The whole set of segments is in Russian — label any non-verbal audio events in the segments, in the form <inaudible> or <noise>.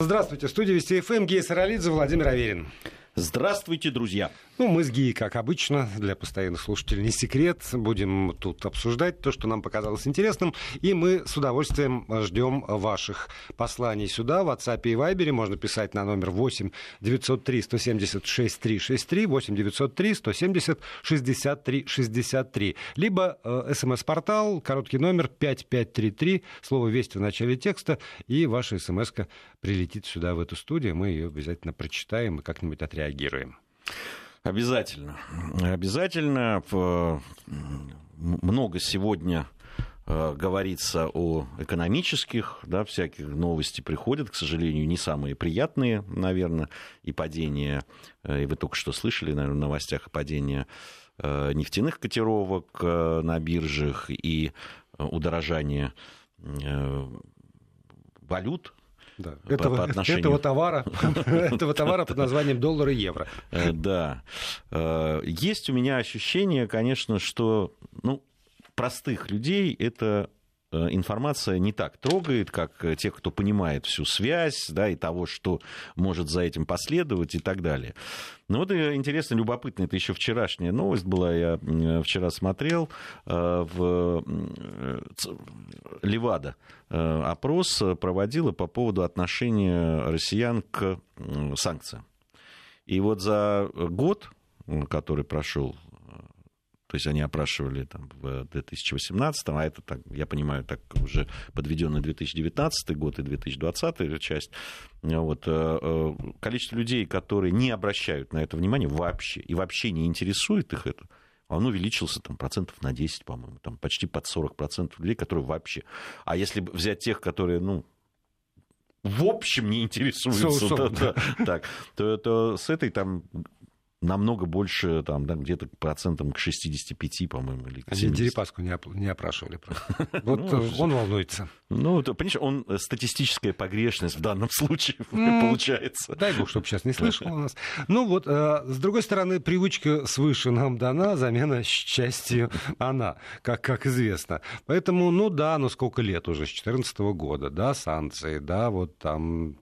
Здравствуйте, в студии Вести ФМ, Гея Саралидзе, Владимир Аверин. Здравствуйте, друзья. Ну, мы с Гией, как обычно, для постоянных слушателей не секрет. Будем тут обсуждать то, что нам показалось интересным. И мы с удовольствием ждем ваших посланий сюда, в WhatsApp и Viber. Можно писать на номер 8 903 176 363, 8 903 170 63 63. Либо э, смс-портал, короткий номер 5533, слово «Вести» в начале текста, и ваша смс прилетит сюда, в эту студию. Мы ее обязательно прочитаем и как-нибудь отреагируем. Обязательно. Обязательно. Много сегодня э, говорится о экономических, да, всяких новости приходят, к сожалению, не самые приятные, наверное, и падение, э, и вы только что слышали, наверное, в новостях падение э, нефтяных котировок на биржах и удорожание валют да. Этого, по отношению... этого, товара, <laughs> этого товара под названием доллар и евро. Э, да. Э, есть у меня ощущение, конечно, что ну, простых людей это информация не так трогает, как э, тех, кто понимает всю связь, да, и того, что может за этим последовать и так далее. Ну вот интересно, любопытно, это еще вчерашняя новость была, я вчера смотрел, э, в Левада опрос проводила по поводу отношения россиян к санкциям. И вот за год, который прошел то есть они опрашивали там, в 2018, а это, так, я понимаю, так уже подведенный 2019 год и 2020 часть. Вот, э, э, количество людей, которые не обращают на это внимание вообще, и вообще не интересует их это, он увеличился там, процентов на 10, по-моему, там, почти под 40 процентов людей, которые вообще... А если взять тех, которые, ну, в общем не интересуются, то, то, так, то, то с этой там намного больше, там, да, где-то процентом к 65, по-моему, или к 70. Они Дерипаску не, оп- не опрашивали. <laughs> Вот ну, он волнуется. Ну, понимаешь, он э, статистическая погрешность в данном <laughs> случае получается. Дай бог, чтобы сейчас не слышал у нас. <laughs> Ну вот, э, с другой стороны, привычка свыше нам дана, замена счастью она, как, как известно. Поэтому, ну да, ну сколько лет уже, с 2014 года, да, санкции, да, вот там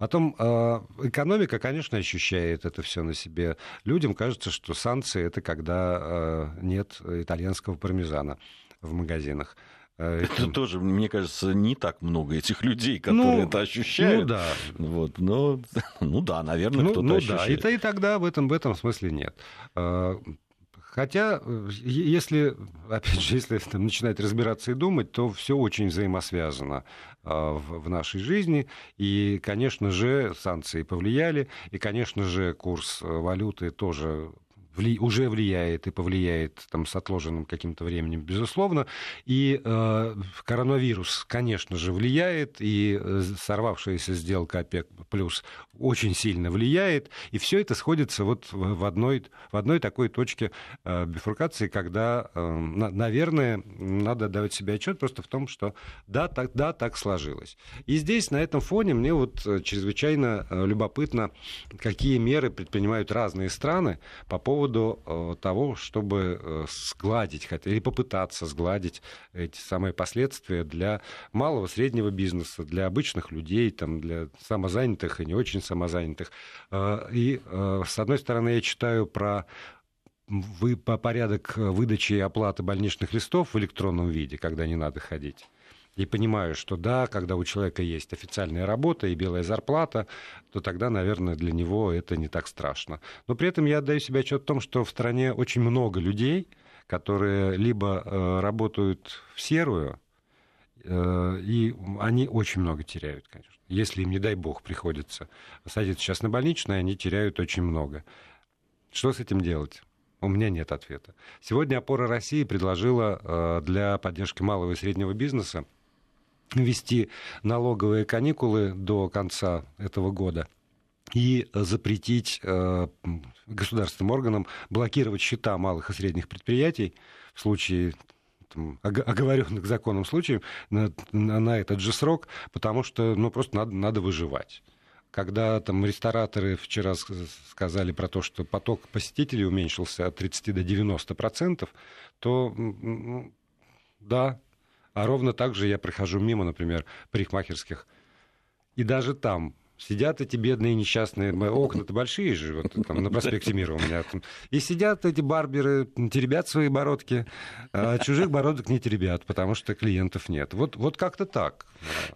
Потом э, экономика, конечно, ощущает это все на себе. Людям кажется, что санкции это когда э, нет итальянского пармезана в магазинах. Э, <laughs> это тоже, мне кажется, не так много этих людей, которые ну, это ощущают. Ну да. Вот, но, <laughs> ну да, наверное, ну, кто-то ну, ощущает. Да, и, и тогда в этом, в этом смысле нет. Хотя, если, опять же, если <laughs> начинать разбираться и думать, то все очень взаимосвязано а, в, в нашей жизни. И, конечно же, санкции повлияли, и, конечно же, курс э, валюты тоже вли, уже влияет и повлияет там, с отложенным каким-то временем, безусловно. И э, коронавирус, конечно же, влияет, и э, сорвавшаяся сделка ОПЕК плюс очень сильно влияет. И все это сходится вот в одной, в одной такой точке э, бифуркации, когда, э, на, наверное, надо давать себе отчет просто в том, что да так, да, так сложилось. И здесь, на этом фоне, мне вот э, чрезвычайно э, любопытно, какие меры предпринимают разные страны по поводу поводу э, того, чтобы э, сгладить, или попытаться сгладить эти самые последствия для малого, среднего бизнеса, для обычных людей, там, для самозанятых и не очень самозанятых. Э, и, с одной стороны, я читаю про вы по порядок выдачи и оплаты больничных листов в электронном виде, когда не надо ходить и понимаю, что да, когда у человека есть официальная работа и белая зарплата, то тогда, наверное, для него это не так страшно. Но при этом я отдаю себе отчет о том, что в стране очень много людей, которые либо э, работают в серую, э, и они очень много теряют, конечно. Если им, не дай бог, приходится садиться сейчас на больничное, они теряют очень много. Что с этим делать? У меня нет ответа. Сегодня опора России предложила э, для поддержки малого и среднего бизнеса ввести налоговые каникулы до конца этого года и запретить э, государственным органам блокировать счета малых и средних предприятий в случае оговоренных законом случаев на, на, на этот же срок, потому что ну, просто надо, надо выживать. Когда там рестораторы вчера сказали про то, что поток посетителей уменьшился от 30 до 90 процентов, то да, а ровно так же я прохожу мимо, например, парикмахерских. И даже там Сидят эти бедные несчастные, окна-то большие же, вот там на проспекте Мира у меня. Там. И сидят эти барберы, теребят свои бородки, а чужих бородок не теребят, потому что клиентов нет. Вот, вот как-то так.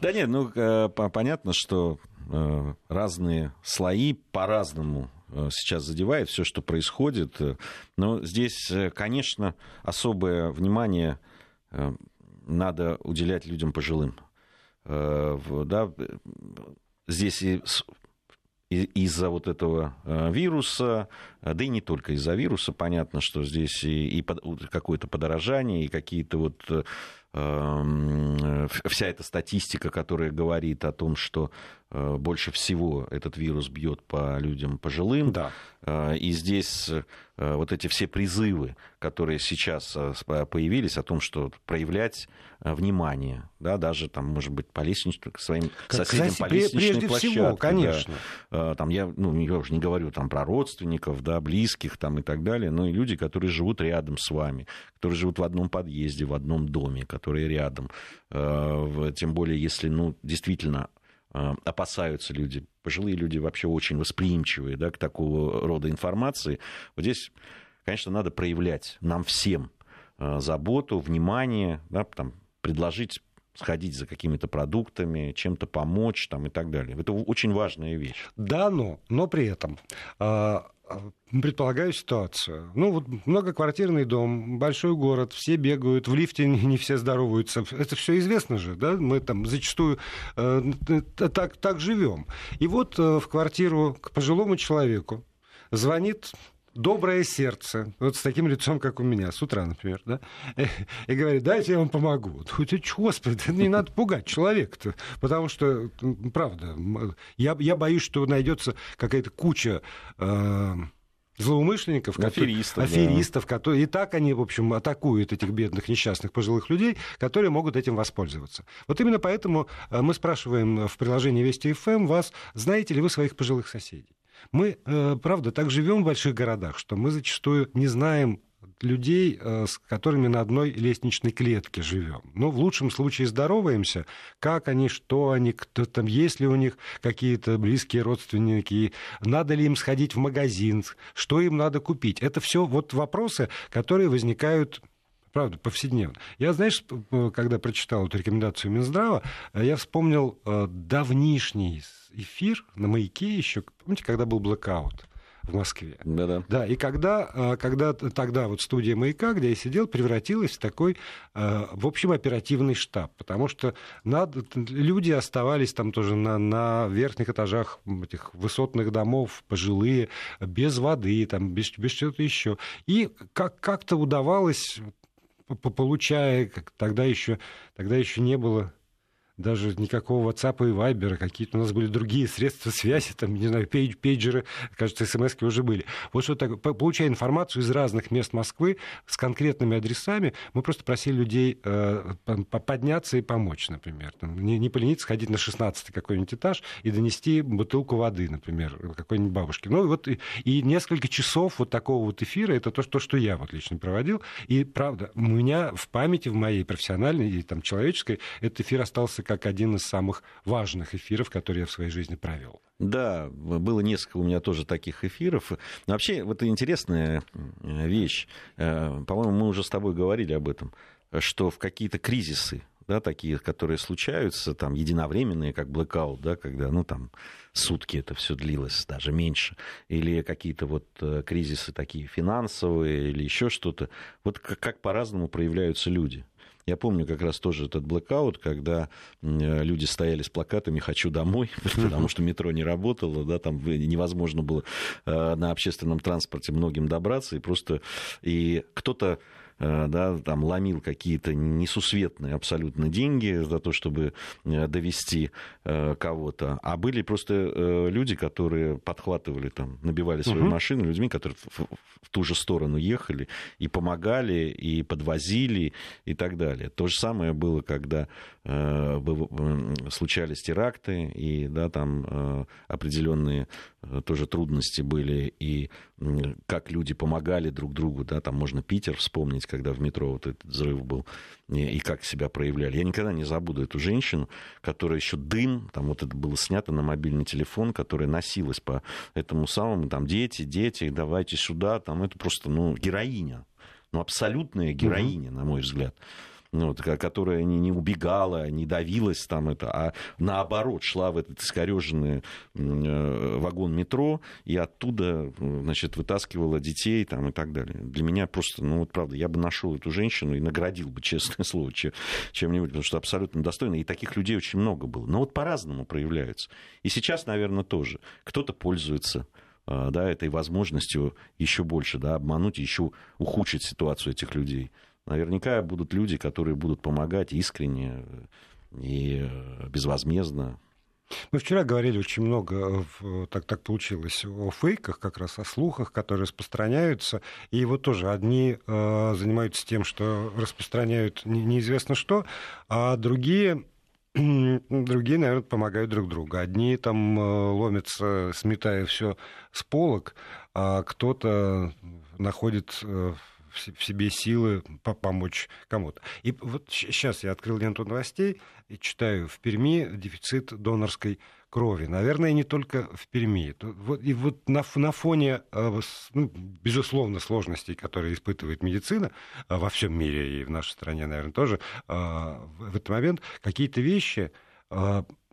Да нет, ну э, понятно, что э, разные слои по-разному э, сейчас задевает все, что происходит. Но здесь, конечно, особое внимание надо уделять людям пожилым. Да, здесь и из-за вот этого э, вируса, да и не только из-за вируса, понятно, что здесь и, и какое-то подорожание, и какие-то вот э, вся эта статистика, которая говорит о том, что э, больше всего этот вирус бьет по людям пожилым. Да. И здесь вот эти все призывы, которые сейчас появились о том, что проявлять внимание, да, даже там, может быть, по лестничным, к своим соседям Кстати, по лестничной прежде площадке. Всего, конечно. Да. Там я, ну, я уже не говорю там про родственников, да, близких там и так далее, но и люди, которые живут рядом с вами, которые живут в одном подъезде, в одном доме, которые рядом. Тем более, если, ну, действительно опасаются люди, пожилые люди вообще очень восприимчивые да, к такого рода информации. Вот здесь, конечно, надо проявлять нам всем заботу, внимание, да, там, предложить сходить за какими-то продуктами, чем-то помочь там, и так далее. Это очень важная вещь. Да, но, но при этом а, предполагаю ситуацию. Ну, вот многоквартирный дом, большой город, все бегают, в лифте не все здороваются. Это все известно же, да? Мы там зачастую э, так, так живем. И вот э, в квартиру к пожилому человеку звонит доброе сердце, вот с таким лицом, как у меня, с утра, например, да, <laughs> и говорит, дайте я вам помогу. Ты, господи, не надо пугать человека-то, потому что, правда, я, я боюсь, что найдется какая-то куча э, злоумышленников, аферистов, которые, аферистов да. которые и так они, в общем, атакуют этих бедных несчастных пожилых людей, которые могут этим воспользоваться. Вот именно поэтому э, мы спрашиваем в приложении Вести ФМ вас, знаете ли вы своих пожилых соседей? Мы, э, правда, так живем в больших городах, что мы зачастую не знаем людей, э, с которыми на одной лестничной клетке живем. Ну, в лучшем случае здороваемся, как они, что они, кто там, есть ли у них какие-то близкие родственники, надо ли им сходить в магазин, что им надо купить. Это все вот вопросы, которые возникают правда, повседневно. Я, знаешь, когда прочитал эту рекомендацию Минздрава, э, я вспомнил давнишний эфир на маяке еще, помните, когда был блэкаут? в Москве. Да-да. Да, и когда, когда тогда вот студия «Маяка», где я сидел, превратилась в такой, в общем, оперативный штаб, потому что надо, люди оставались там тоже на, на верхних этажах этих высотных домов, пожилые, без воды, там, без, без чего-то еще. И как, как-то удавалось, получая, тогда еще, тогда еще не было даже никакого WhatsApp и Viber, какие-то у нас были другие средства связи, там, не знаю, пейдж, пейджеры, кажется, смс уже были. Вот что так, получая информацию из разных мест Москвы с конкретными адресами, мы просто просили людей э, подняться и помочь, например. Там, не, не полениться сходить на 16 какой-нибудь этаж и донести бутылку воды, например, какой-нибудь бабушке. Ну, вот и, и несколько часов вот такого вот эфира, это то, то, что я вот лично проводил. И, правда, у меня в памяти, в моей профессиональной и там, человеческой, этот эфир остался как один из самых важных эфиров, которые я в своей жизни провел. Да, было несколько у меня тоже таких эфиров. Но вообще, вот интересная вещь. Э, по-моему, мы уже с тобой говорили об этом, что в какие-то кризисы, да, такие, которые случаются, там, единовременные, как блэкаут, да, когда, ну, там, сутки это все длилось, даже меньше, или какие-то вот э, кризисы такие финансовые, или еще что-то, вот как, как по-разному проявляются люди. Я помню как раз тоже этот блэкаут, когда люди стояли с плакатами «Хочу домой», <laughs> потому что метро не работало, да, там невозможно было э, на общественном транспорте многим добраться, и просто и кто-то Э, да, там ломил какие-то несусветные абсолютно деньги за то, чтобы э, довести э, кого-то, а были просто люди, которые подхватывали, там, набивали свою угу. машину людьми, которые в, в ту же сторону ехали и помогали, и подвозили, и так далее. То же самое было, когда э, случались теракты, и да, там э, определенные тоже трудности были, и как люди помогали друг другу, да, там можно Питер вспомнить, когда в метро вот этот взрыв был, и как себя проявляли. Я никогда не забуду эту женщину, которая еще дым, там вот это было снято на мобильный телефон, которая носилась по этому самому, там, дети, дети, давайте сюда, там, это просто, ну, героиня, ну, абсолютная героиня, mm-hmm. на мой взгляд вот, которая не, не убегала, не давилась там это, а наоборот шла в этот искореженный э, вагон метро и оттуда, значит, вытаскивала детей там и так далее. Для меня просто, ну вот правда, я бы нашел эту женщину и наградил бы, <laughs> честное слово, чем-нибудь, потому что абсолютно достойно. И таких людей очень много было. Но вот по-разному проявляются. И сейчас, наверное, тоже. Кто-то пользуется э, да, этой возможностью еще больше да, обмануть, еще ухудшить ситуацию этих людей. Наверняка будут люди, которые будут помогать искренне и безвозмездно. Мы вчера говорили очень много, так, так получилось, о фейках, как раз о слухах, которые распространяются. И вот тоже одни э, занимаются тем, что распространяют неизвестно что, а другие <clears throat> другие, наверное, помогают друг другу. Одни там э, ломятся, сметая все с полок, а кто-то находит э, в себе силы помочь кому-то. И вот сейчас я открыл ленту новостей и читаю, в Перми дефицит донорской крови. Наверное, не только в Перми. И вот на, на фоне, э, ну, безусловно, сложностей, которые испытывает медицина э, во всем мире и в нашей стране, наверное, тоже, э, в этот момент какие-то вещи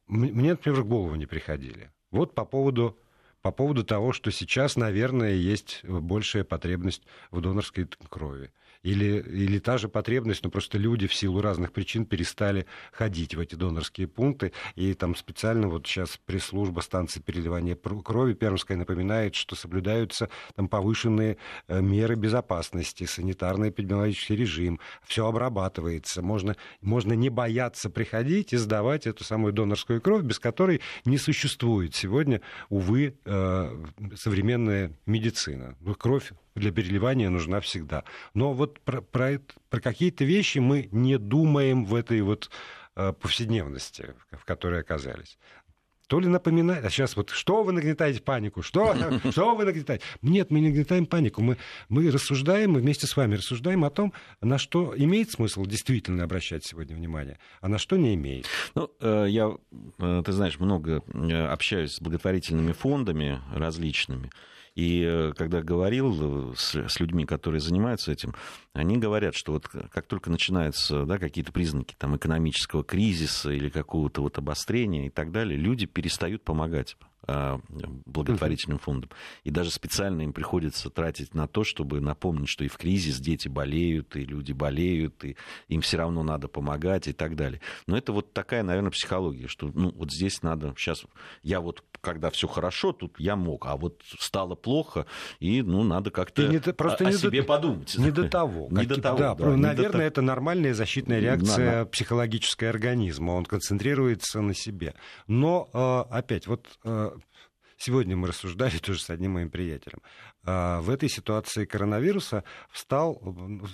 мне, например, в голову не приходили. Вот по поводу по поводу того, что сейчас, наверное, есть большая потребность в донорской крови или, или та же потребность, но просто люди в силу разных причин перестали ходить в эти донорские пункты, и там специально вот сейчас пресс-служба станции переливания крови Пермская напоминает, что соблюдаются там повышенные э, меры безопасности, санитарно-эпидемиологический режим, все обрабатывается, можно, можно не бояться приходить и сдавать эту самую донорскую кровь, без которой не существует сегодня, увы, э, современная медицина. Кровь для переливания нужна всегда. Но вот про, про, про какие-то вещи мы не думаем в этой вот э, повседневности, в которой оказались то ли напоминает, а сейчас вот что вы нагнетаете панику, что, <laughs> что вы нагнетаете? Нет, мы не нагнетаем панику, мы, мы рассуждаем, мы вместе с вами рассуждаем о том, на что имеет смысл действительно обращать сегодня внимание, а на что не имеет. Ну, э, я, э, ты знаешь, много общаюсь с благотворительными фондами различными, и э, когда говорил э, с, с людьми, которые занимаются этим, они говорят, что вот как только начинаются да, какие-то признаки там, экономического кризиса или какого-то вот обострения и так далее, люди перестают помогать благотворительным фондам. И даже специально им приходится тратить на то, чтобы напомнить, что и в кризис дети болеют, и люди болеют, и им все равно надо помогать и так далее. Но это вот такая, наверное, психология, что ну, вот здесь надо сейчас... Я вот когда все хорошо, тут я мог, а вот стало плохо, и ну, надо как-то не, просто о, не о себе до, подумать. Не до того. <laughs> Не до того, да, да, наверное, до... это нормальная защитная реакция надо. психологическая организма, он концентрируется на себе. Но, э, опять, вот э, Сегодня мы рассуждали <laughs> тоже с одним моим приятелем. А, в этой ситуации коронавируса встал,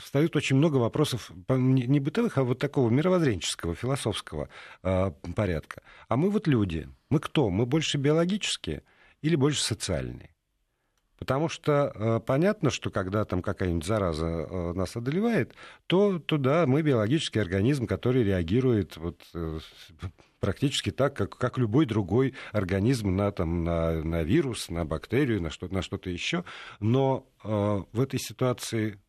встают очень много вопросов не бытовых, а вот такого мировоззренческого, философского а, порядка. А мы вот люди. Мы кто? Мы больше биологические или больше социальные? Потому что э, понятно, что когда там какая-нибудь зараза э, нас одолевает, то, то да, мы биологический организм, который реагирует вот, э, <laughs> практически так, как, как любой другой организм на, там, на, на вирус, на бактерию, на, что, на что-то еще. Но э, в этой ситуации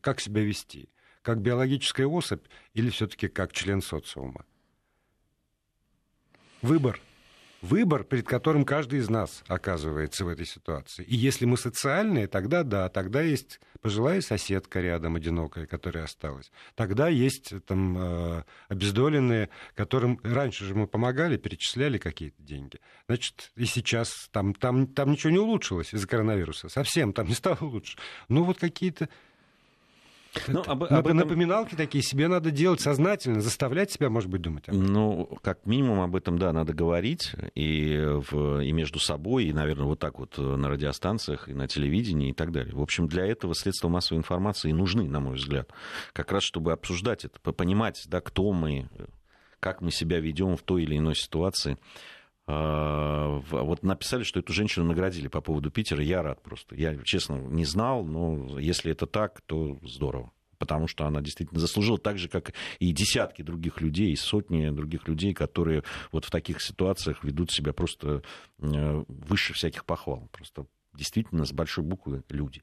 как себя вести? Как биологическая особь или все-таки как член социума? Выбор – выбор, перед которым каждый из нас оказывается в этой ситуации. И если мы социальные, тогда да, тогда есть пожилая соседка рядом, одинокая, которая осталась. Тогда есть там э, обездоленные, которым раньше же мы помогали, перечисляли какие-то деньги. Значит, и сейчас там, там, там ничего не улучшилось из-за коронавируса. Совсем там не стало лучше. Ну вот какие-то ну, об, об этом... Напоминалки такие себе надо делать сознательно, заставлять себя, может быть, думать об этом. Ну, как минимум об этом, да, надо говорить и, в, и между собой, и, наверное, вот так вот на радиостанциях, и на телевидении, и так далее. В общем, для этого средства массовой информации и нужны, на мой взгляд. Как раз, чтобы обсуждать это, понимать, да, кто мы, как мы себя ведем в той или иной ситуации. А, вот написали, что эту женщину наградили по поводу Питера. Я рад просто. Я, честно, не знал, но если это так, то здорово. Потому что она действительно заслужила так же, как и десятки других людей, и сотни других людей, которые вот в таких ситуациях ведут себя просто э, выше всяких похвал. Просто действительно с большой буквы люди.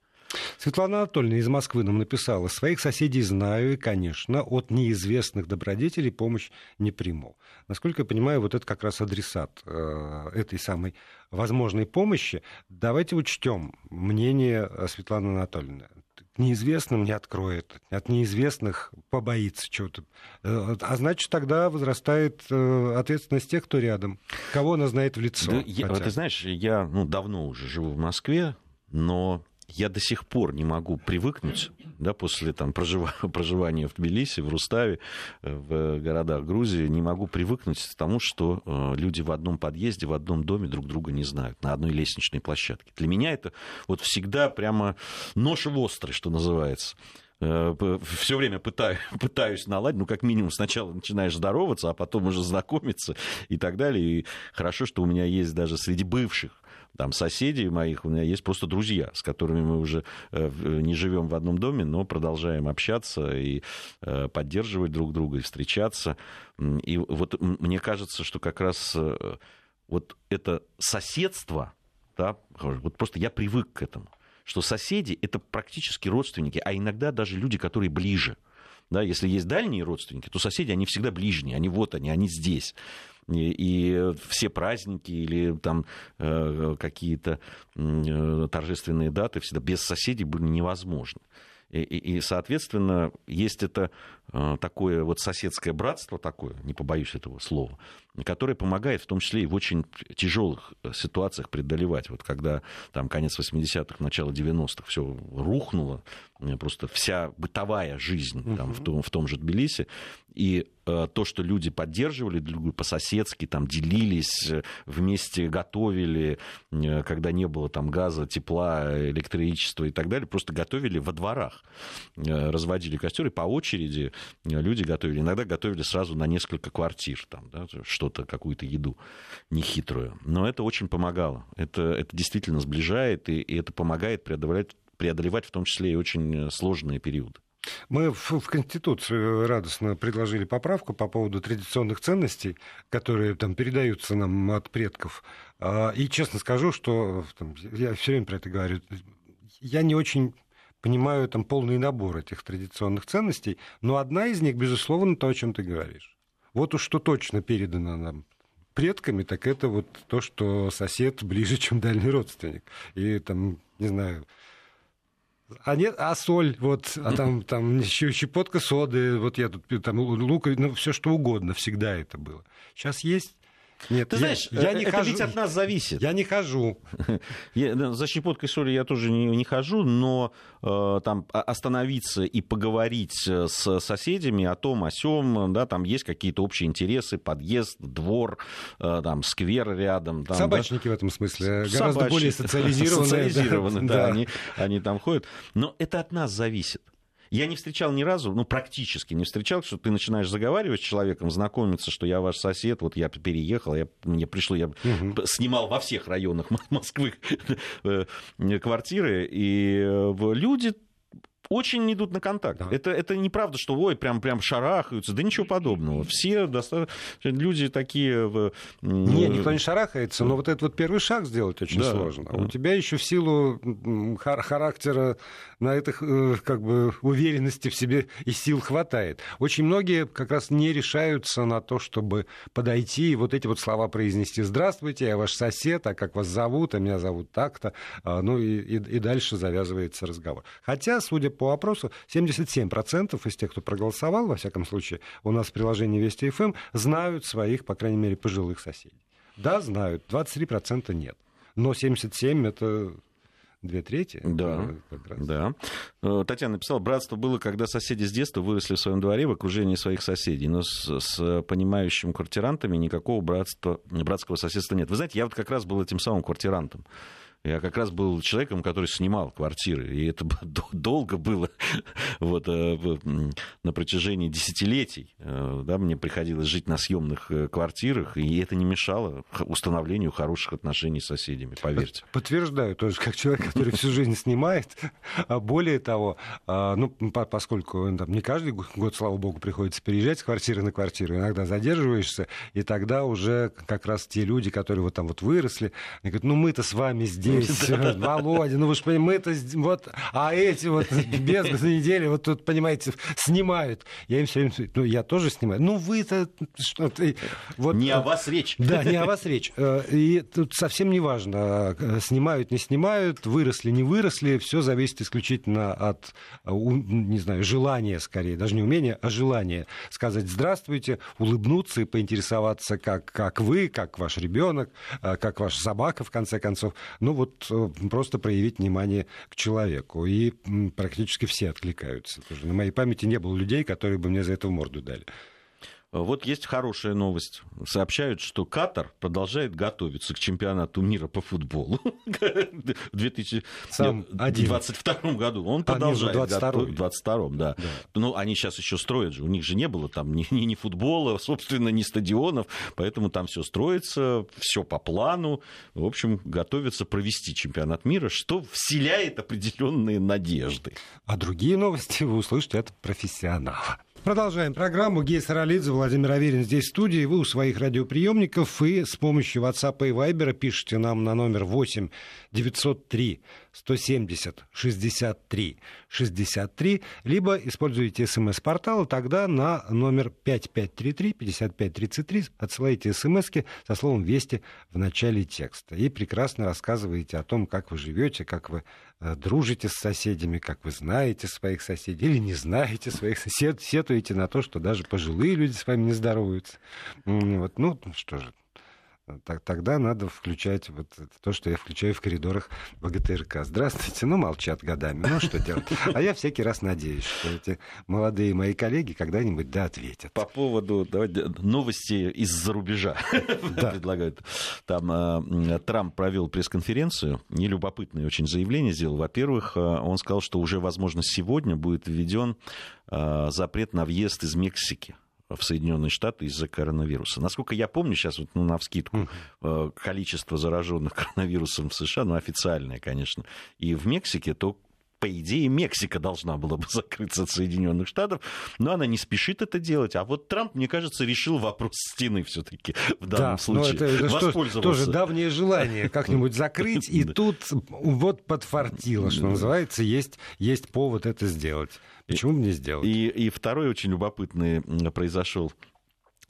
Светлана Анатольевна из Москвы нам написала, своих соседей знаю и, конечно, от неизвестных добродетелей помощь не приму. Насколько я понимаю, вот это как раз адресат э, этой самой возможной помощи. Давайте учтем мнение Светланы Анатольевны. К неизвестным не откроет, от неизвестных побоится чего-то. Э, а значит, тогда возрастает э, ответственность тех, кто рядом. Кого она знает в лицо. Да, я, ты знаешь, я ну, давно уже живу в Москве, но я до сих пор не могу привыкнуть, да, после там, <laughs> проживания, в Тбилиси, в Руставе, э, в городах Грузии, не могу привыкнуть к тому, что э, люди в одном подъезде, в одном доме друг друга не знают, на одной лестничной площадке. Для меня это вот всегда прямо нож в острый, что называется э, все время пытаюсь, <laughs> пытаюсь наладить, ну, как минимум, сначала начинаешь здороваться, а потом уже знакомиться и так далее. И хорошо, что у меня есть даже среди бывших там соседей моих, у меня есть просто друзья, с которыми мы уже э, не живем в одном доме, но продолжаем общаться и э, поддерживать друг друга, и встречаться. И вот мне кажется, что как раз э, вот это соседство, да, вот просто я привык к этому, что соседи это практически родственники, а иногда даже люди, которые ближе. Да, если есть дальние родственники, то соседи, они всегда ближние, они вот они, они здесь и все праздники или там э, какие-то э, торжественные даты всегда без соседей были невозможны. И, и, соответственно, есть это э, такое вот соседское братство такое, не побоюсь этого слова, которое помогает в том числе и в очень тяжелых ситуациях преодолевать. Вот когда там конец 80-х, начало 90-х все рухнуло, просто вся бытовая жизнь там, в, том, в том же Тбилиси, и то, что люди поддерживали друг друга по-соседски, там, делились, э, вместе готовили, э, когда не было там газа, тепла, электричества и так далее, просто готовили во дворах, разводили костер, и по очереди люди готовили. Иногда готовили сразу на несколько квартир, там, да, что-то, какую-то еду нехитрую. Но это очень помогало. Это, это действительно сближает, и, и это помогает преодолевать, преодолевать в том числе и очень сложные периоды. Мы в, в Конституцию радостно предложили поправку по поводу традиционных ценностей, которые там передаются нам от предков. А, и честно скажу, что там, я все время про это говорю, я не очень понимаю там полный набор этих традиционных ценностей, но одна из них, безусловно, то, о чем ты говоришь. Вот уж что точно передано нам предками, так это вот то, что сосед ближе, чем дальний родственник. И там, не знаю, а нет, а соль, вот, а там, там щепотка соды, вот я тут, там лук, ну, все что угодно, всегда это было. Сейчас есть нет, Ты я, знаешь, я не это хожу. ведь от нас зависит. Я не хожу. <laughs> Я, за щепоткой соли я тоже не, не хожу, но э, там остановиться и поговорить э, с соседями о том, о сём, да, там есть какие-то общие интересы, подъезд, двор, э, там сквер рядом. Там, Собачники да. в этом смысле гораздо Собачники. более социализированные. <laughs> Социализированные, да, да, Они, они там ходят. Но это от нас зависит. Я не встречал ни разу, ну, практически не встречал, что ты начинаешь заговаривать с человеком, знакомиться, что я ваш сосед, вот я переехал, я, мне пришло, я угу. снимал во всех районах Москвы <laughs> э, квартиры, и э, люди очень идут на контакт. Да. Это, это неправда, что ой, прям, прям шарахаются. Да ничего подобного. Все достаточно... люди такие... Не, никто не шарахается, но вот этот вот первый шаг сделать очень да, сложно. Да. У тебя еще в силу характера на этих э, как бы уверенности в себе и сил хватает. Очень многие как раз не решаются на то, чтобы подойти и вот эти вот слова произнести. Здравствуйте, я ваш сосед, а как вас зовут, а меня зовут так-то. А, ну и, и, и дальше завязывается разговор. Хотя, судя по опросу 77% из тех, кто проголосовал, во всяком случае, у нас в приложении Вести ФМ, эм, знают своих, по крайней мере, пожилых соседей. Да, знают, 23% нет. Но 77 это две трети. Да, да. Э, Татьяна написала, братство было, когда соседи с детства выросли в своем дворе в окружении своих соседей. Но с, с понимающими квартирантами никакого братства, братского соседства нет. Вы знаете, я вот как раз был этим самым квартирантом. Я как раз был человеком, который снимал квартиры, и это <laughs> долго было, <laughs> вот, э, на протяжении десятилетий. Э, да, мне приходилось жить на съемных э, квартирах, и это не мешало установлению хороших отношений с соседями, поверьте. Подтверждаю тоже, как человек, который всю жизнь снимает. А более того, а, ну, поскольку там, не каждый год, слава богу, приходится переезжать с квартиры на квартиру, иногда задерживаешься, и тогда уже как раз те люди, которые вот там вот выросли, они говорят, ну мы-то с вами здесь, здесь, Володя, ну вы же понимаете, мы-то вот, а эти вот без недели вот тут, понимаете, снимают. Я им все время, ну я тоже снимаю. Ну вы-то что-то... Вот, не о вас речь. Да, не о вас речь. Э, и тут совсем не важно, э, снимают, не снимают, выросли, не выросли, все зависит исключительно от, э, не знаю, желания скорее, даже не умения, а желания сказать здравствуйте, улыбнуться и поинтересоваться, как, как вы, как ваш ребенок, как ваша собака, в конце концов. Ну, вот э, просто проявить внимание к человеку. И практически все откликаются. На моей памяти не было людей, которые бы мне за это в морду дали. Вот есть хорошая новость. Сообщают, что Катар продолжает готовиться к чемпионату мира по футболу <laughs> в 2022 году. Он продолжает. В 2022, да. да. Ну, они сейчас еще строят же. У них же не было там ни, ни, ни футбола, <laughs> собственно, ни стадионов. Поэтому там все строится, все по плану. В общем, готовятся провести чемпионат мира, что вселяет определенные надежды. А другие новости вы услышите от профессионала. Продолжаем программу. Гей Саралидзе, Владимир Аверин здесь в студии. Вы у своих радиоприемников и с помощью WhatsApp и Viber пишите нам на номер 8 903 170 63 63, либо используйте смс-портал, тогда на номер 5533 5533 отсылаете смс со словом «Вести» в начале текста. И прекрасно рассказываете о том, как вы живете, как вы э, дружите с соседями, как вы знаете своих соседей или не знаете своих соседей, сетуете на то, что даже пожилые люди с вами не здороваются. Вот, ну, что же, так, тогда надо включать вот то, что я включаю в коридорах ВГТРК. Здравствуйте. Ну, молчат годами. Ну, что делать? А я всякий раз надеюсь, что эти молодые мои коллеги когда-нибудь да ответят. По поводу давайте, новости из-за рубежа <laughs> да. предлагают. Там э, Трамп провел пресс-конференцию, нелюбопытное очень заявление сделал. Во-первых, э, он сказал, что уже, возможно, сегодня будет введен э, запрет на въезд из Мексики в Соединенные Штаты из-за коронавируса. Насколько я помню, сейчас вот ну, на вскидку, mm. количество зараженных <laughs> коронавирусом в США, ну, официальное, конечно, и в Мексике, то по идее, Мексика должна была бы <laughs> закрыться от Соединенных Штатов, но она не спешит это делать. А вот Трамп, мне кажется, решил вопрос <laughs> стены все-таки в данном да, случае. Но это, это тоже давнее желание как-нибудь закрыть, и тут вот подфартило, что называется, есть, есть повод это сделать. Почему бы не сделать? И, и второй очень любопытный произошел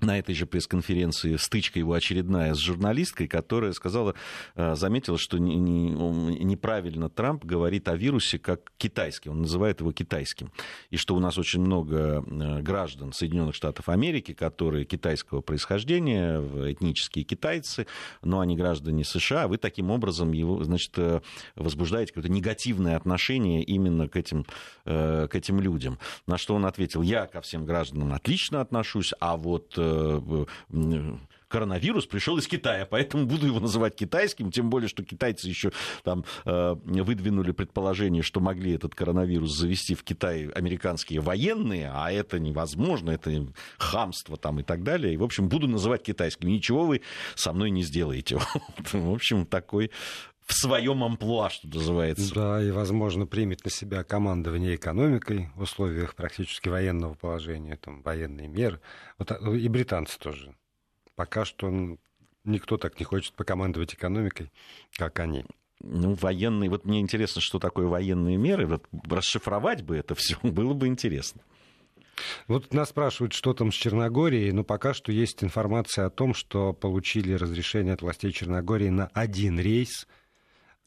на этой же пресс-конференции стычка его очередная с журналисткой, которая сказала, э, заметила, что неправильно Трамп говорит о вирусе как китайский, он называет его китайским, и что у нас очень много э, граждан Соединенных Штатов Америки, которые китайского происхождения, этнические китайцы, но они граждане США, а вы таким образом его, значит, э, возбуждаете какое-то негативное отношение именно к этим, к этим людям. На что он ответил, я ко всем гражданам отлично отношусь, а вот коронавирус пришел из Китая, поэтому буду его называть китайским, тем более, что китайцы еще там э, выдвинули предположение, что могли этот коронавирус завести в Китай американские военные, а это невозможно, это хамство там и так далее. И, в общем, буду называть китайским. Ничего вы со мной не сделаете. <laughs> В общем, такой в своем амплуа, что называется. Да, и, возможно, примет на себя командование экономикой в условиях практически военного положения, там, военные меры. Вот, а, и британцы тоже. Пока что никто так не хочет покомандовать экономикой, как они. Ну, военные, вот мне интересно, что такое военные меры, вот расшифровать бы это все <laughs> было бы интересно. Вот нас спрашивают, что там с Черногорией, но пока что есть информация о том, что получили разрешение от властей Черногории на один рейс –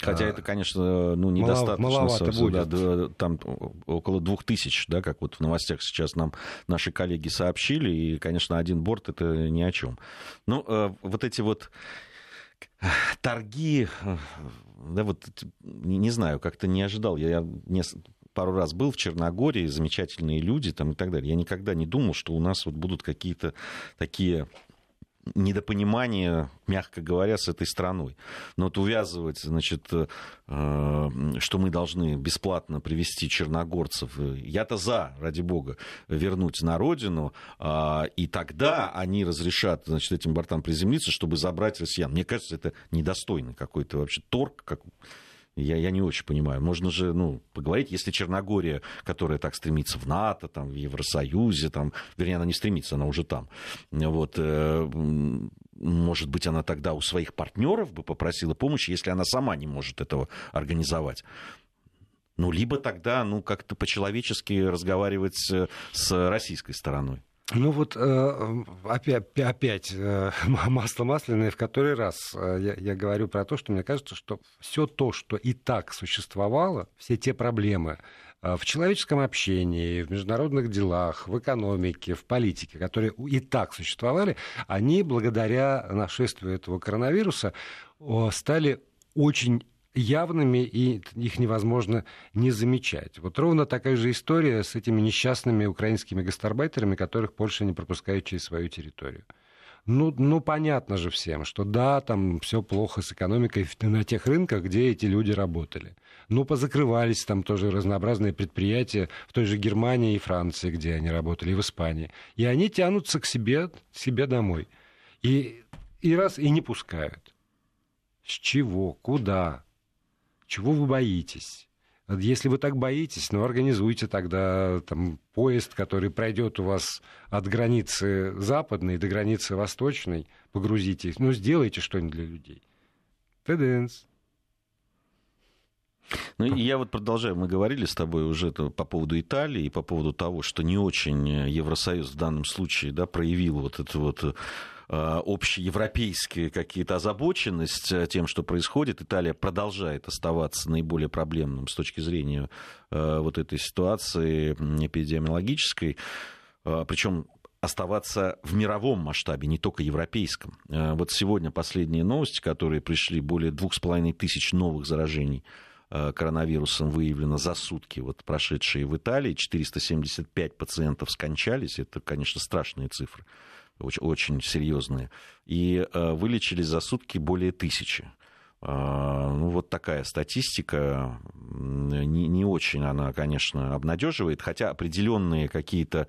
Хотя это, конечно, ну, недостаточно. Маловато будет. Да, там около двух тысяч, да, как вот в новостях сейчас нам наши коллеги сообщили, и, конечно, один борт это ни о чем. Ну, э, вот эти вот торги, э, да, вот, не, не знаю, как-то не ожидал. Я, я пару раз был в Черногории, замечательные люди там и так далее. Я никогда не думал, что у нас вот будут какие-то такие недопонимание, мягко говоря, с этой страной. Но вот увязывать, значит, э, что мы должны бесплатно привести черногорцев, я-то за, ради бога, вернуть на родину, а, и тогда они разрешат, значит, этим бортам приземлиться, чтобы забрать россиян. Мне кажется, это недостойный какой-то вообще торг, как я, я не очень понимаю. Можно же ну, поговорить, если Черногория, которая так стремится в НАТО, там, в Евросоюзе, там, вернее, она не стремится, она уже там. Вот, э, может быть, она тогда у своих партнеров бы попросила помощи, если она сама не может этого организовать. Ну, либо тогда, ну, как-то по-человечески разговаривать с российской стороной. Ну вот э, опять, опять э, <laughs> масло масляное в который раз э, я, я говорю про то, что мне кажется, что все то, что и так существовало, все те проблемы в человеческом общении, в международных делах, в экономике, в политике, которые и так существовали, они благодаря нашествию этого коронавируса стали очень явными, и их невозможно не замечать. Вот ровно такая же история с этими несчастными украинскими гастарбайтерами, которых Польша не пропускает через свою территорию. Ну, ну, понятно же всем, что да, там все плохо с экономикой на тех рынках, где эти люди работали. Ну, позакрывались там тоже разнообразные предприятия в той же Германии и Франции, где они работали, и в Испании. И они тянутся к себе, себе домой. И, и раз, и не пускают. С чего? Куда? Чего вы боитесь? Если вы так боитесь, ну, организуйте тогда там, поезд, который пройдет у вас от границы западной до границы восточной, погрузите ну, сделайте что-нибудь для людей. Теденс. Ну, и я вот продолжаю, мы говорили с тобой уже по поводу Италии и по поводу того, что не очень Евросоюз в данном случае да, проявил вот эту вот Э, общеевропейские какие-то озабоченность э, тем, что происходит. Италия продолжает оставаться наиболее проблемным с точки зрения э, вот этой ситуации эпидемиологической. Причем оставаться в мировом масштабе, не только европейском. Вот сегодня последние новости, которые пришли, более двух с половиной тысяч новых заражений коронавирусом выявлено за сутки, вот прошедшие в Италии. 475 пациентов скончались. Это, конечно, страшные цифры очень, очень серьезные, и э, вылечили за сутки более тысячи. А, ну, вот такая статистика. Не, не очень она, конечно, обнадеживает, хотя определенные какие-то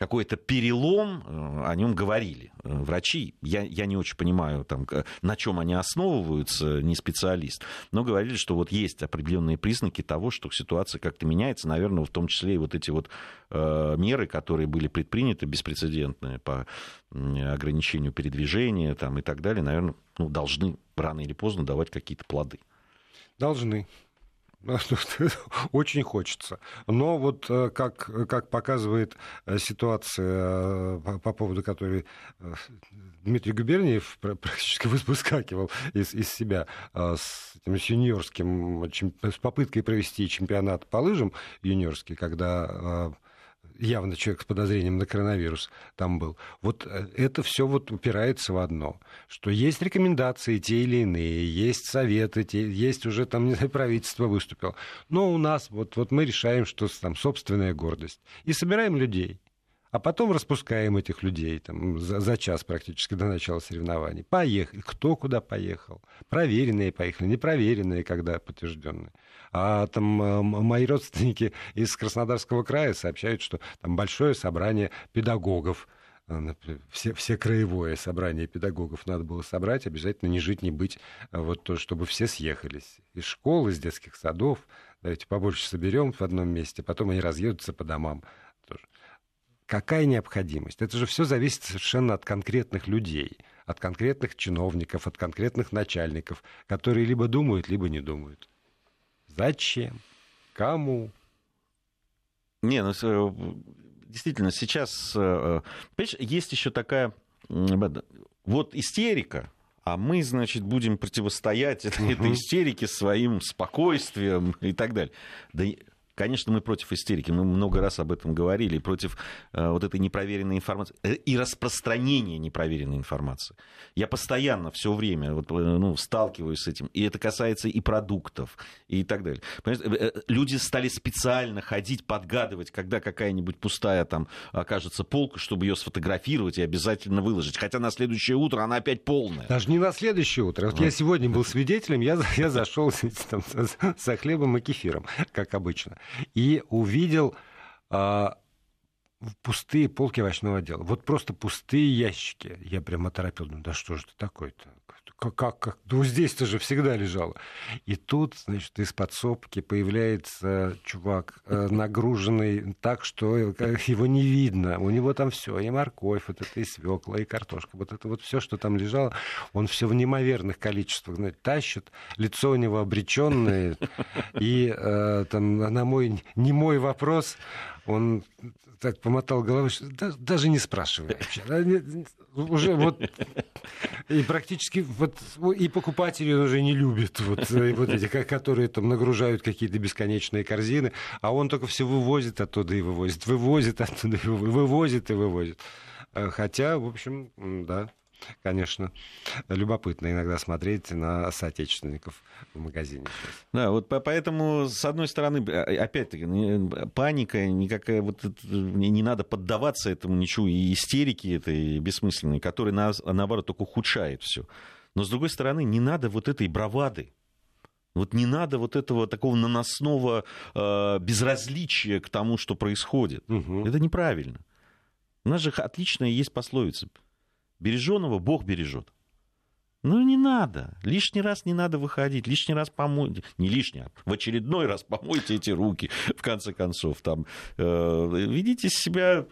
какой-то перелом, э, о нем говорили э, врачи. Я, я не очень понимаю, там, на чем они основываются, не специалист, но говорили, что вот есть определенные признаки того, что ситуация как-то меняется, наверное, в том числе и вот эти вот э, меры, которые были предприняты, беспрецедентные по ограничению передвижения там, и так далее, наверное, ну, должны рано или поздно давать какие-то плоды. Должны. <laughs> Очень хочется. Но вот э, как, как показывает э, ситуация, э, по поводу которой Дмитрий Губерниев практически <laughs> выскакивал из, из себя с этим юниорским, с попыткой провести чемпионат по лыжам юниорский, когда явно человек с подозрением на коронавирус там был. Вот э, это все вот упирается в одно, что есть рекомендации те или иные, есть советы, те, есть уже там, <laughs> не знаю, правительство выступило. Но у нас вот, вот мы решаем, что там собственная гордость. И собираем людей. А потом распускаем этих людей там, за, за час практически до начала соревнований. Поехали. Кто куда поехал? Проверенные поехали, непроверенные, когда подтвержденные. А там э, мои родственники из Краснодарского края сообщают, что там большое собрание педагогов э, все, все краевое собрание педагогов надо было собрать, обязательно не жить, не быть, э, вот то, чтобы все съехались. Из школ, из детских садов, давайте побольше соберем в одном месте, потом они разъедутся по домам. Тоже. Какая необходимость? Это же все зависит совершенно от конкретных людей, от конкретных чиновников, от конкретных начальников, которые либо думают, либо не думают. Зачем? Кому? Не, ну, действительно, сейчас, э, понимаешь, есть еще такая, вот истерика, а мы, значит, будем противостоять этой, этой истерике своим спокойствием и так далее. Да конечно, мы против истерики, мы много раз об этом говорили, против э, вот этой непроверенной информации э, и распространения непроверенной информации. Я постоянно все время вот, ну, сталкиваюсь с этим, и это касается и продуктов, и так далее. Понимаете? Люди стали специально ходить, подгадывать, когда какая-нибудь пустая там окажется полка, чтобы ее сфотографировать и обязательно выложить. Хотя на следующее утро она опять полная. Даже не на следующее утро. Вот я сегодня был свидетелем, я, я зашел <laughs> там, за хлебом и кефиром, как обычно, и увидел а, пустые полки овощного отдела. Вот просто пустые ящики. Я прямо торопил. Ну да что же это такое-то? как, как, как? Ну, здесь-то же всегда лежало. И тут, значит, из подсобки появляется чувак, э, нагруженный так, что его не видно. У него там все, и морковь, вот это, и свекла, и картошка. Вот это вот все, что там лежало, он все в неимоверных количествах знаете, тащит. Лицо у него обреченное. И э, там, на мой немой вопрос он так помотал головой, что даже не спрашивай вообще. Уже вот и практически вот и покупатели уже не любят вот, вот эти, которые там нагружают какие-то бесконечные корзины, а он только все вывозит оттуда и вывозит, вывозит оттуда и вывозит, вывозит и вывозит. Хотя, в общем, да, конечно, любопытно иногда смотреть на соотечественников в магазине. Да, вот поэтому, с одной стороны, а, опять-таки, паника, никакая, вот, не надо поддаваться этому ничего, и истерики этой бессмысленной, которая, наоборот, только ухудшает все. Но, с другой стороны, не надо вот этой бравады, вот не надо вот этого такого наносного э, безразличия к тому, что происходит. Угу. Это неправильно. У нас же отличная есть пословица. Береженого Бог бережет. Ну, не надо. Лишний раз не надо выходить. Лишний раз помойте. Не лишний, а в очередной раз помойте эти руки, в конце концов. Там, э, ведите себя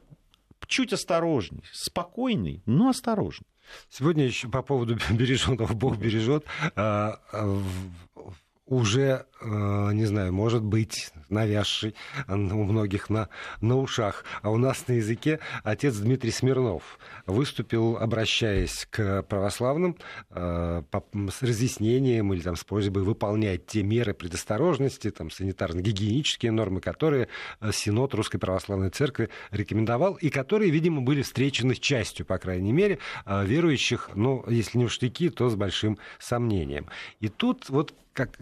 чуть осторожней. Спокойный, но осторожный. Сегодня еще по поводу <laughs> береженого Бог бережет. А, а, уже, не знаю, может быть, навязший у многих на, на ушах. А у нас на языке отец Дмитрий Смирнов выступил, обращаясь к православным э, с разъяснением или там, с просьбой выполнять те меры предосторожности, там, санитарно-гигиенические нормы, которые э, Синод Русской Православной Церкви рекомендовал, и которые, видимо, были встречены частью, по крайней мере, верующих, ну, если не в штыки, то с большим сомнением. И тут вот как,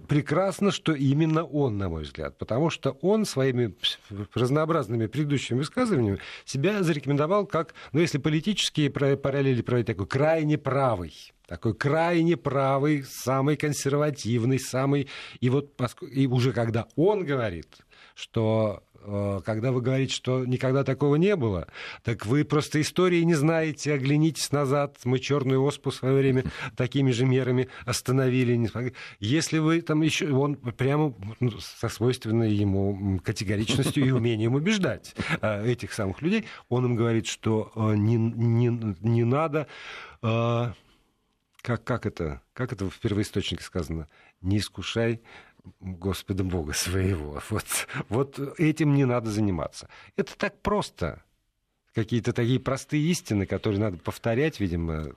прекрасно, что именно он, на мой взгляд, потому что он своими разнообразными предыдущими высказываниями себя зарекомендовал как, ну, если политические параллели проводить, такой крайне правый такой крайне правый, самый консервативный, самый... И вот и уже когда он говорит, что Э, когда вы говорите, что никогда такого не было, так вы просто истории не знаете, оглянитесь назад. Мы черную оспу в свое время <laughs> такими же мерами остановили. Если вы там еще, он прямо ну, со свойственной ему категоричностью и <laughs> умением убеждать э, этих самых людей, он им говорит, что э, не, не, не надо как, как это? Как это в первоисточнике сказано? Не искушай Господа Бога своего. <laughs> Вот, вот этим не надо заниматься. Это так просто. Какие-то такие простые истины, которые надо повторять, видимо,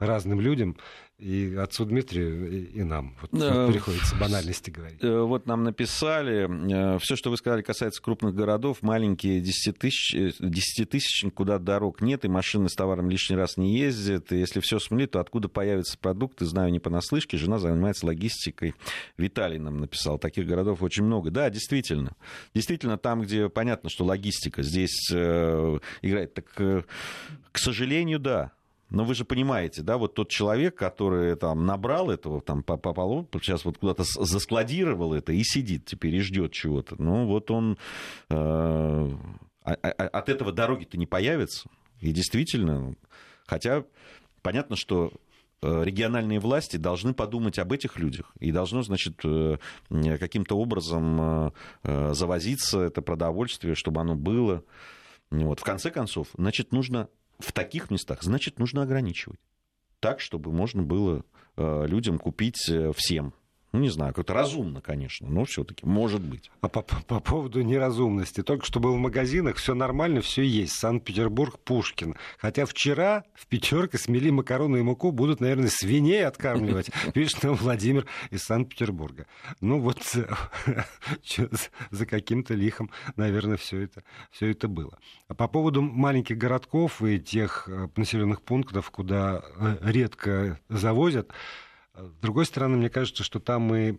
разным людям. И отцу Дмитрию, и нам вот, да. вот приходится банальности говорить. Э, вот нам написали, э, все, что вы сказали, касается крупных городов, маленькие 10 тысяч, 10 тысяч, куда дорог нет, и машины с товаром лишний раз не ездят. И если все смылит, то откуда появятся продукты, знаю не понаслышке. Жена занимается логистикой. Виталий нам написал, таких городов очень много. Да, действительно. Действительно, там, где понятно, что логистика здесь э, играет, так, э, к сожалению, да но вы же понимаете, да, вот тот человек, который там набрал этого там по, по полу, сейчас вот куда-то заскладировал это и сидит теперь и ждет чего-то. Ну вот он э, а, а, а, от этого дороги-то не появится. И действительно, хотя понятно, что э, региональные власти должны подумать об этих людях и должно, значит, э, каким-то образом э, завозиться это продовольствие, чтобы оно было. Вот. В конце концов, значит, нужно в таких местах, значит, нужно ограничивать. Так, чтобы можно было э, людям купить э, всем. Не знаю, как-то разумно, конечно, но все-таки может быть. А по, по поводу неразумности. Только что был в магазинах, все нормально, все есть. Санкт-Петербург, Пушкин. Хотя вчера в пятерке смели макароны и муку, будут, наверное, свиней откармливать. <laughs> Пишет нам Владимир из Санкт-Петербурга. Ну вот <laughs> за каким-то лихом, наверное, все это, все это было. А по поводу маленьких городков и тех э, населенных пунктов, куда э, редко завозят, с другой стороны, мне кажется, что там и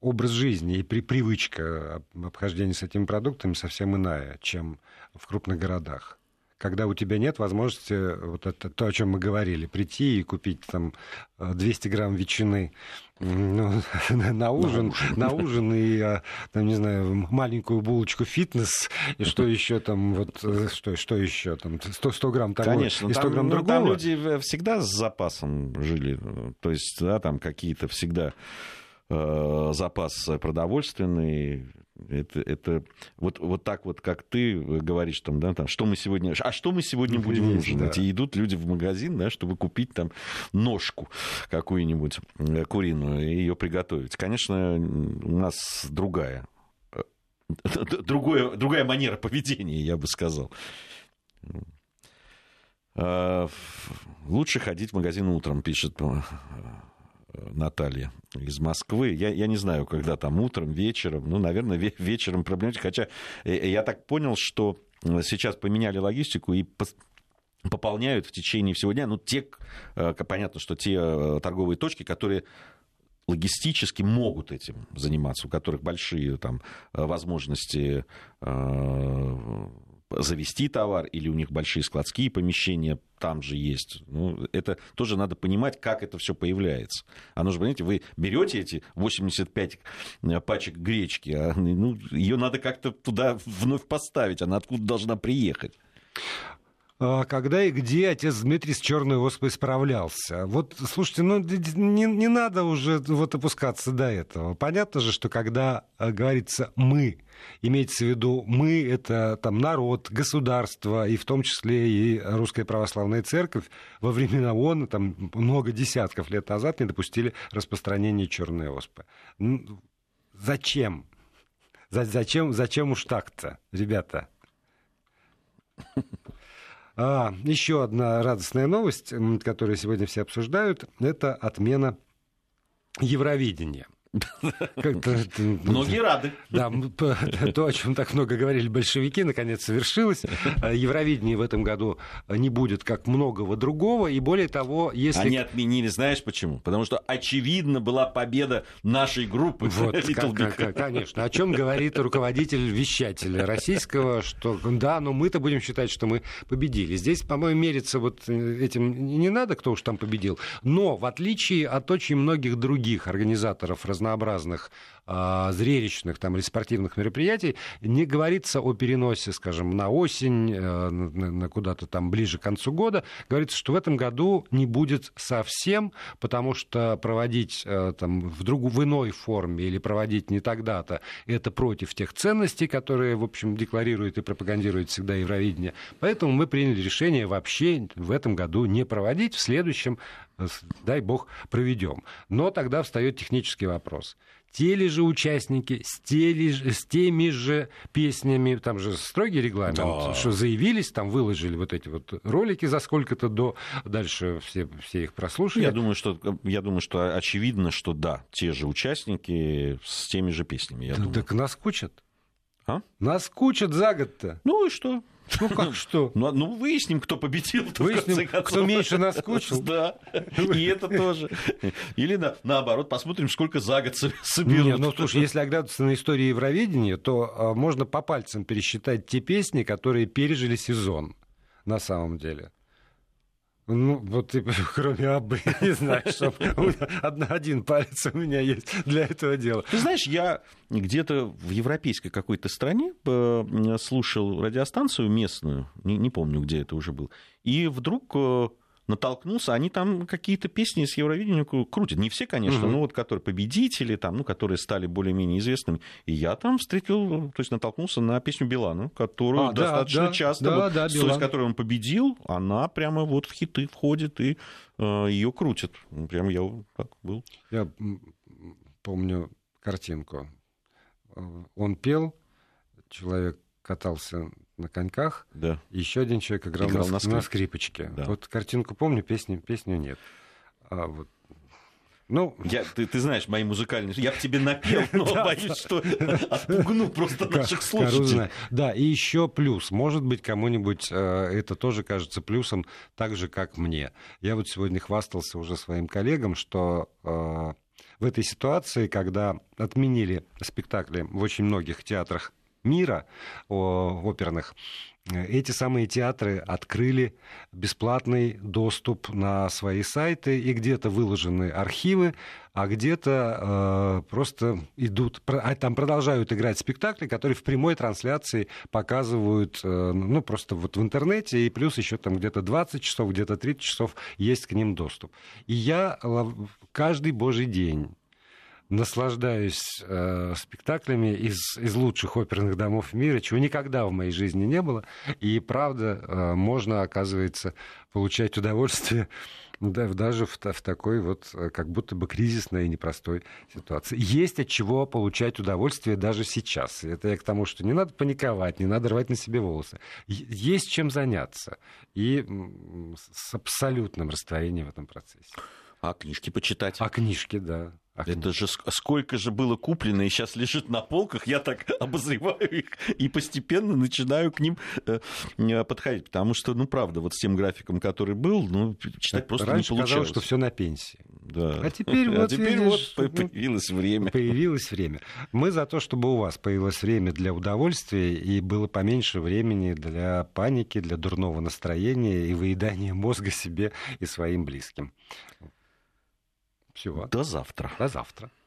образ жизни и при, привычка обхождения с этими продуктами совсем иная, чем в крупных городах. Когда у тебя нет возможности, вот это то, о чем мы говорили, прийти и купить там 200 грамм ветчины ну, <laughs> на ужин, на <laughs> ужин и, а, там, не знаю, маленькую булочку фитнес, и что <laughs> еще там, вот, э, что, что еще там, 100, 100 грамм того Конечно, и 100 там, грамм ну, другого. Там люди всегда с запасом жили, то есть, да, там какие-то всегда э, запас продовольственный, это, это вот, вот так вот, как ты говоришь, там, да, там, что мы сегодня, а что мы сегодня ну, будем есть, ужинать? Да. И идут люди в магазин, да, чтобы купить там ножку какую-нибудь э, куриную и ее приготовить. Конечно, у нас другая, э, <laughs> другое, другая манера поведения, я бы сказал. Э, лучше ходить в магазин утром, пишет Наталья из Москвы. Я, я не знаю, когда там утром, вечером. Ну, наверное, вечером проблематика. Хотя э, я так понял, что сейчас поменяли логистику и пополняют в течение всего дня. Ну, те, э, понятно, что те э, торговые точки, которые логистически могут этим заниматься, у которых большие там, возможности завести товар, или у них большие складские помещения там же есть. Ну, это тоже надо понимать, как это все появляется. Оно же, понимаете, вы берете эти 85 э, пачек гречки, а, ну, ее надо как-то туда вновь поставить, она откуда должна приехать. А когда и где отец Дмитрий с черной оспой справлялся. Вот, слушайте, ну не, не надо уже вот опускаться до этого. Понятно же, что когда э, говорится «мы», имеется в виду «мы» — это там народ, государство, и в том числе и Русская Православная Церковь во времена ООН, там много десятков лет назад не допустили распространения черной оспы. Зачем? Зачем, зачем уж так-то, ребята? А, еще одна радостная новость, которую сегодня все обсуждают, это отмена Евровидения. Многие рады. Да, то, о чем так много говорили большевики, наконец совершилось. Евровидение в этом году не будет как многого другого, и более того, если... Они отменили, знаешь почему? Потому что, очевидно, была победа нашей группы. Вот, <laughs> конечно. О чем говорит руководитель вещателя российского, что да, но мы-то будем считать, что мы победили. Здесь, по-моему, мериться вот этим не надо, кто уж там победил. Но, в отличие от очень многих других организаторов разнообразных разнообразных зрелищных там, или спортивных мероприятий, не говорится о переносе, скажем, на осень, э, на куда-то там ближе к концу года. Говорится, что в этом году не будет совсем, потому что проводить э, там, в, друг, в иной форме или проводить не тогда-то, это против тех ценностей, которые, в общем, декларирует и пропагандирует всегда Евровидение. Поэтому мы приняли решение вообще в этом году не проводить, в следующем э, дай бог, проведем. Но тогда встает технический вопрос те же участники с, те ли, с теми же песнями, там же строгий регламент, да. что заявились, там выложили вот эти вот ролики за сколько-то до, дальше все, все их прослушали. Я думаю, что, я думаю, что очевидно, что да, те же участники с теми же песнями. Я да, думаю. Так наскучат. А? Наскучат за год-то. Ну и что? Ну как что? Ну, ну выясним, кто победил. Выясним, кто меньше наскучил. <laughs> Да, и это тоже. Или на, наоборот, посмотрим, сколько за год соберут. Нет, ну слушай, если оглядываться на историю Евровидения, то а, можно по пальцам пересчитать те песни, которые пережили сезон на самом деле. Ну, вот <laughs> кроме Аббы, <laughs> не знаю, что <laughs> один палец у меня есть для этого дела. Ты знаешь, я где-то в европейской какой-то стране слушал радиостанцию местную, не, не помню, где это уже был, и вдруг э, натолкнулся, они там какие-то песни с Евровидения крутят. Не все, конечно, угу. но вот которые победители, там, ну, которые стали более-менее известными. И я там встретил, то есть натолкнулся на песню Билана, которую а, достаточно да, часто, да, вот, да, с той, с которой он победил, она прямо вот в хиты входит и э, ее крутят. Прям я так был. Я помню картинку. Он пел, человек катался на коньках, да. еще один человек играл, играл на, на, скрипочке. Да. Вот картинку помню, песни, песню нет. А вот ну, я, <laughs> ты, ты знаешь, мои музыкальные... Я в тебе напел, <laughs> но боюсь, что отпугну просто наших слушателей. Да, и еще плюс. Может быть, кому-нибудь э, это тоже кажется плюсом, так же, как мне. Я вот сегодня хвастался уже своим коллегам, что э, в этой ситуации, когда отменили спектакли в очень многих театрах мира оперных, эти самые театры открыли бесплатный доступ на свои сайты, и где-то выложены архивы, а где-то э, просто идут, а там продолжают играть спектакли, которые в прямой трансляции показывают, э, ну, просто вот в интернете, и плюс еще там где-то 20 часов, где-то 30 часов есть к ним доступ. И я каждый божий день наслаждаюсь э, спектаклями из, из лучших оперных домов мира, чего никогда в моей жизни не было. И правда, э, можно, оказывается, получать удовольствие да, даже в, в такой вот э, как будто бы кризисной и непростой ситуации. Есть от чего получать удовольствие даже сейчас. Это я к тому, что не надо паниковать, не надо рвать на себе волосы. Есть чем заняться. И с абсолютным растворением в этом процессе. А книжки почитать? А книжки, да. Ах, это же сколько же было куплено и сейчас лежит на полках, я так <laughs> обозреваю их и постепенно начинаю к ним э, э, подходить, потому что, ну, правда, вот с тем графиком, который был, ну, читать просто Раньше не получалось. казалось, что все на пенсии. Да. А теперь, <laughs> а вот, теперь видишь, вот появилось время. Появилось время. Мы за то, чтобы у вас появилось время для удовольствия и было поменьше времени для паники, для дурного настроения и выедания мозга себе и своим близким. Всего. До завтра. До завтра.